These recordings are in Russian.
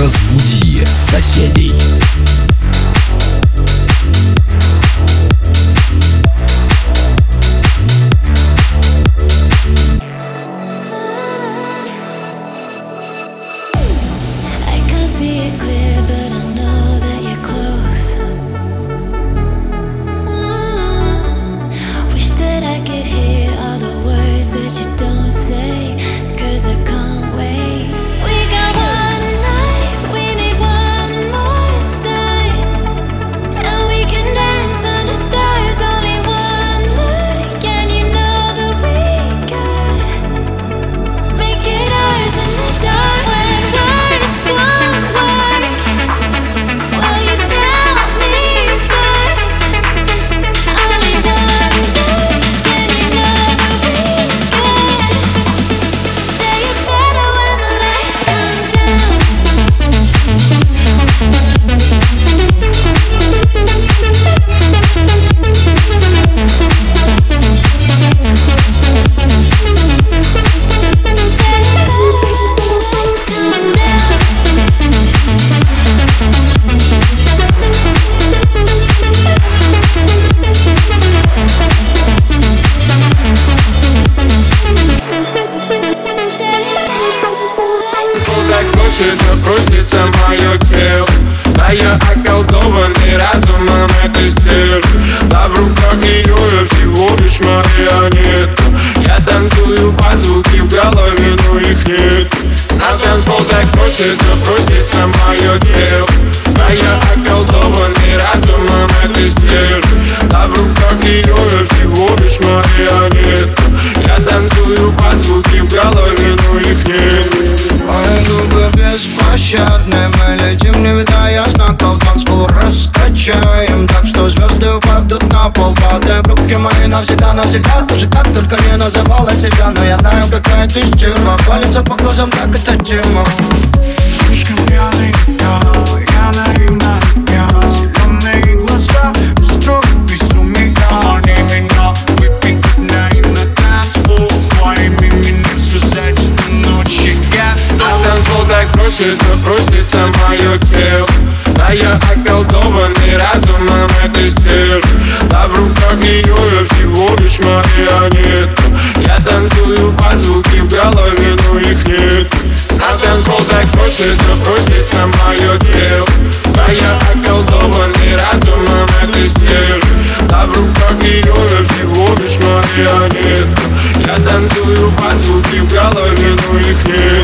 Разбуди соседей. Просится мое тело. Да я околдованный разумом этой стервы Да в руках ее я всего лишь марионетка Я танцую под звуки в голове, но их нет. На танцпол так просится, просится мое тело. Да я околдованный разумом этой стервы Да в руках ее я всего лишь марионетка Я танцую под звуки в голове, но их нет Мы летим, не видая знаков Танцпол раскачаем. Так что звезды упадут на пол Падай в руки мои навсегда, навсегда. Ты как только не называла себя Но я знаю, какая ты стерва. Палится по глазам, как это тема. Слишком пьяный я просится, просится мое тело. Да я околдованный разумом этой стервы Да в руках ее я всего лишь марионетка Я танцую под звуки в голове, но их нет. На танцпол так просится, просится мое тело. Да я околдованный разумом этой стервы Да в руках ее я всего лишь марионетка Я танцую под звуки в голове, но их нет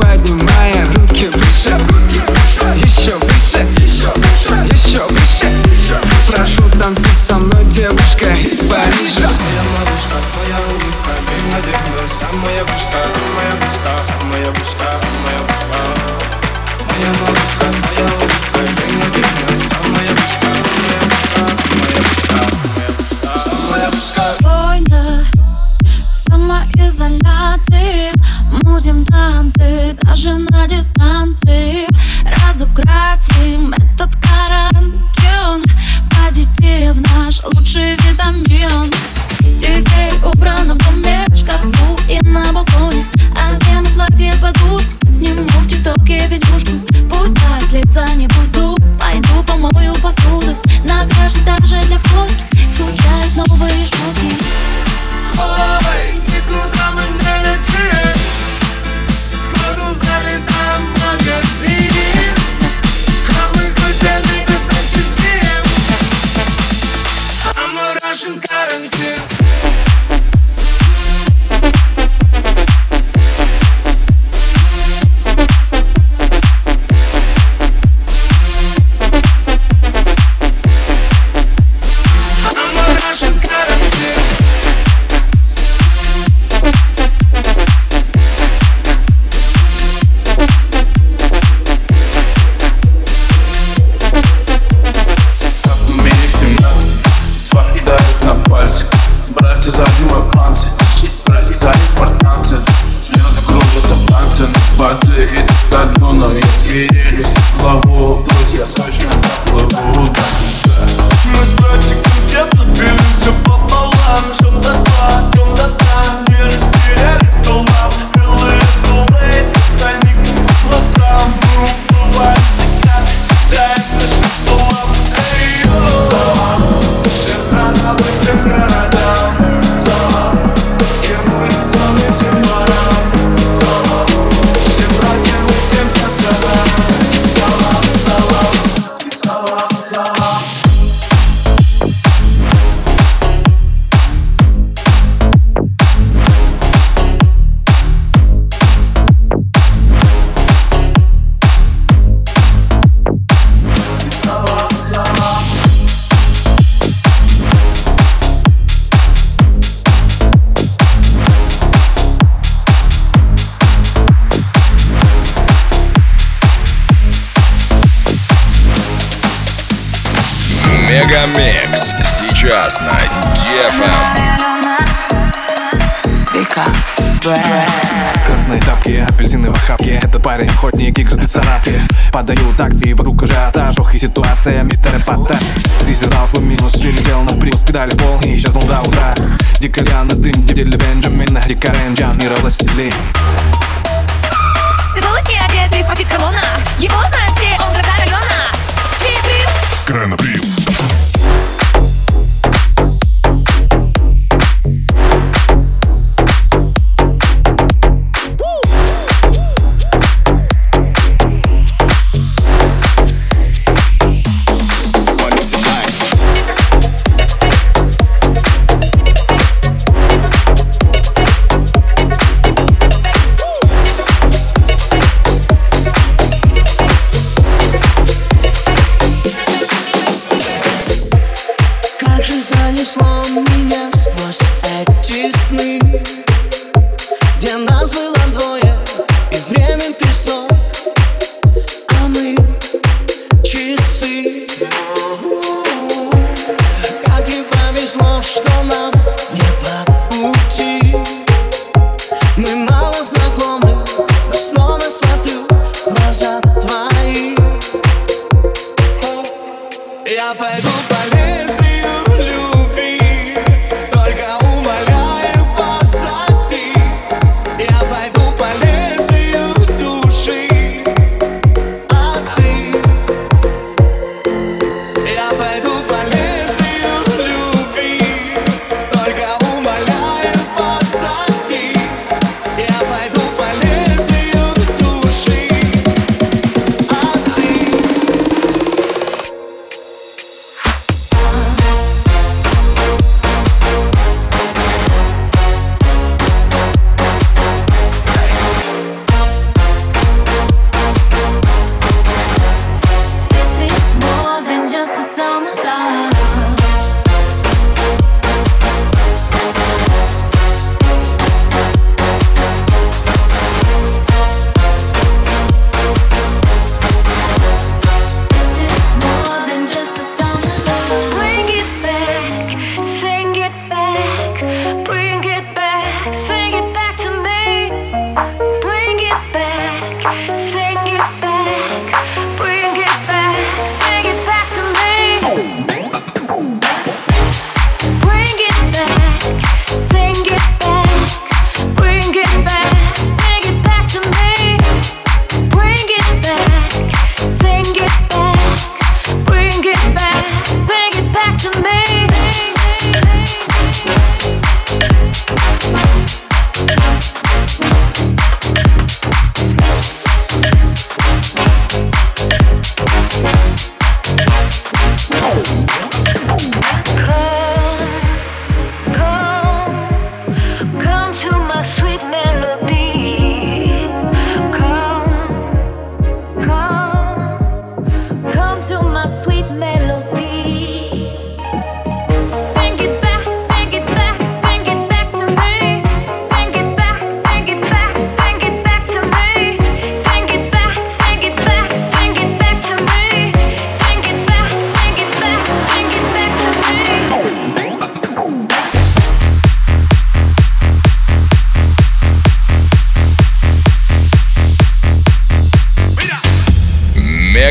поднимая душевит амбиент Детей убрано в доме, в шкафу и на балконе. Одену платье подушку, сниму в тиктоке видюшку Пусть так лица не сейчас на DFM. Красные тапки, апельсины в охапке. Этот парень охотник, игр без царапки. Подают акции, вокруг ажиотаж Ох и ситуация, мистер Эпатаж Дизелал свой минус, прилетел на приус Педали в пол и исчезнул до утра. Диколяна, дым, дедели Бенджамина Рика Ренджан, мира властелин. Сволочь одет, лифатит колонна Его знают все, он граждан района. Чей Как я пойду по лезвию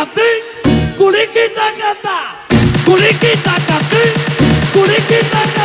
tacatín, curiqui tacatá, curiqui tacatín, curiqui tacatá.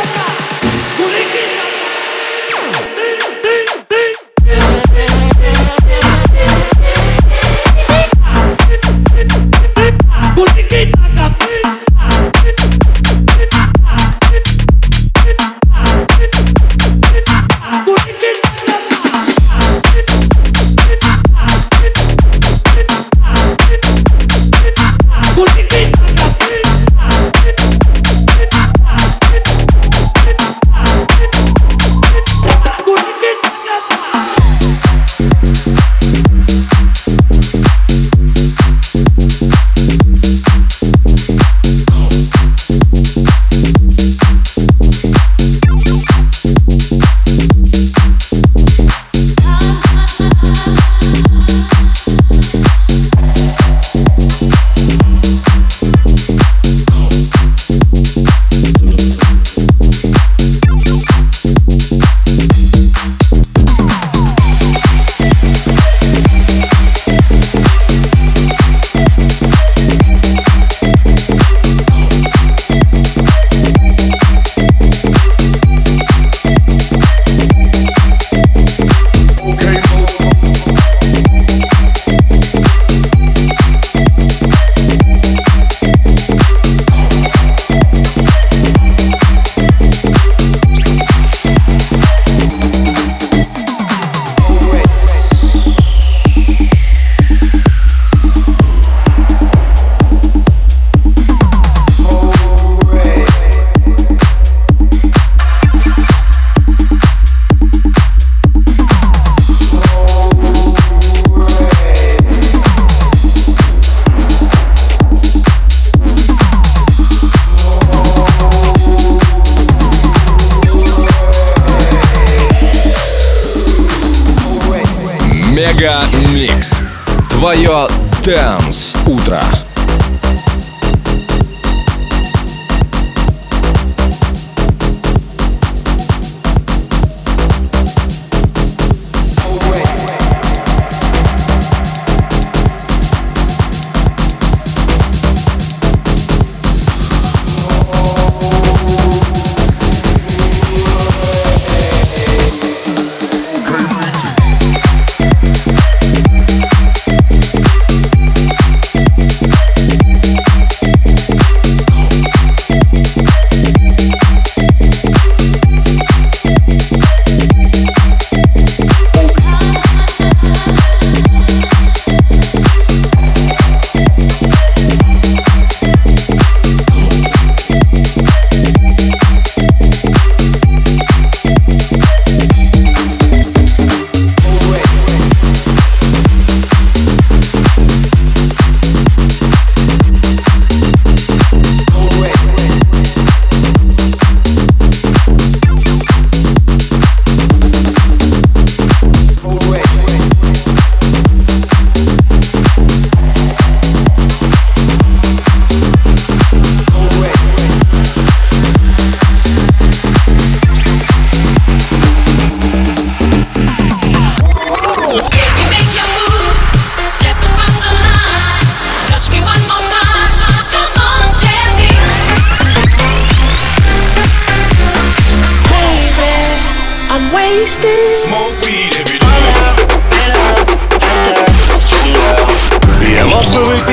Твое Дэнс Утро.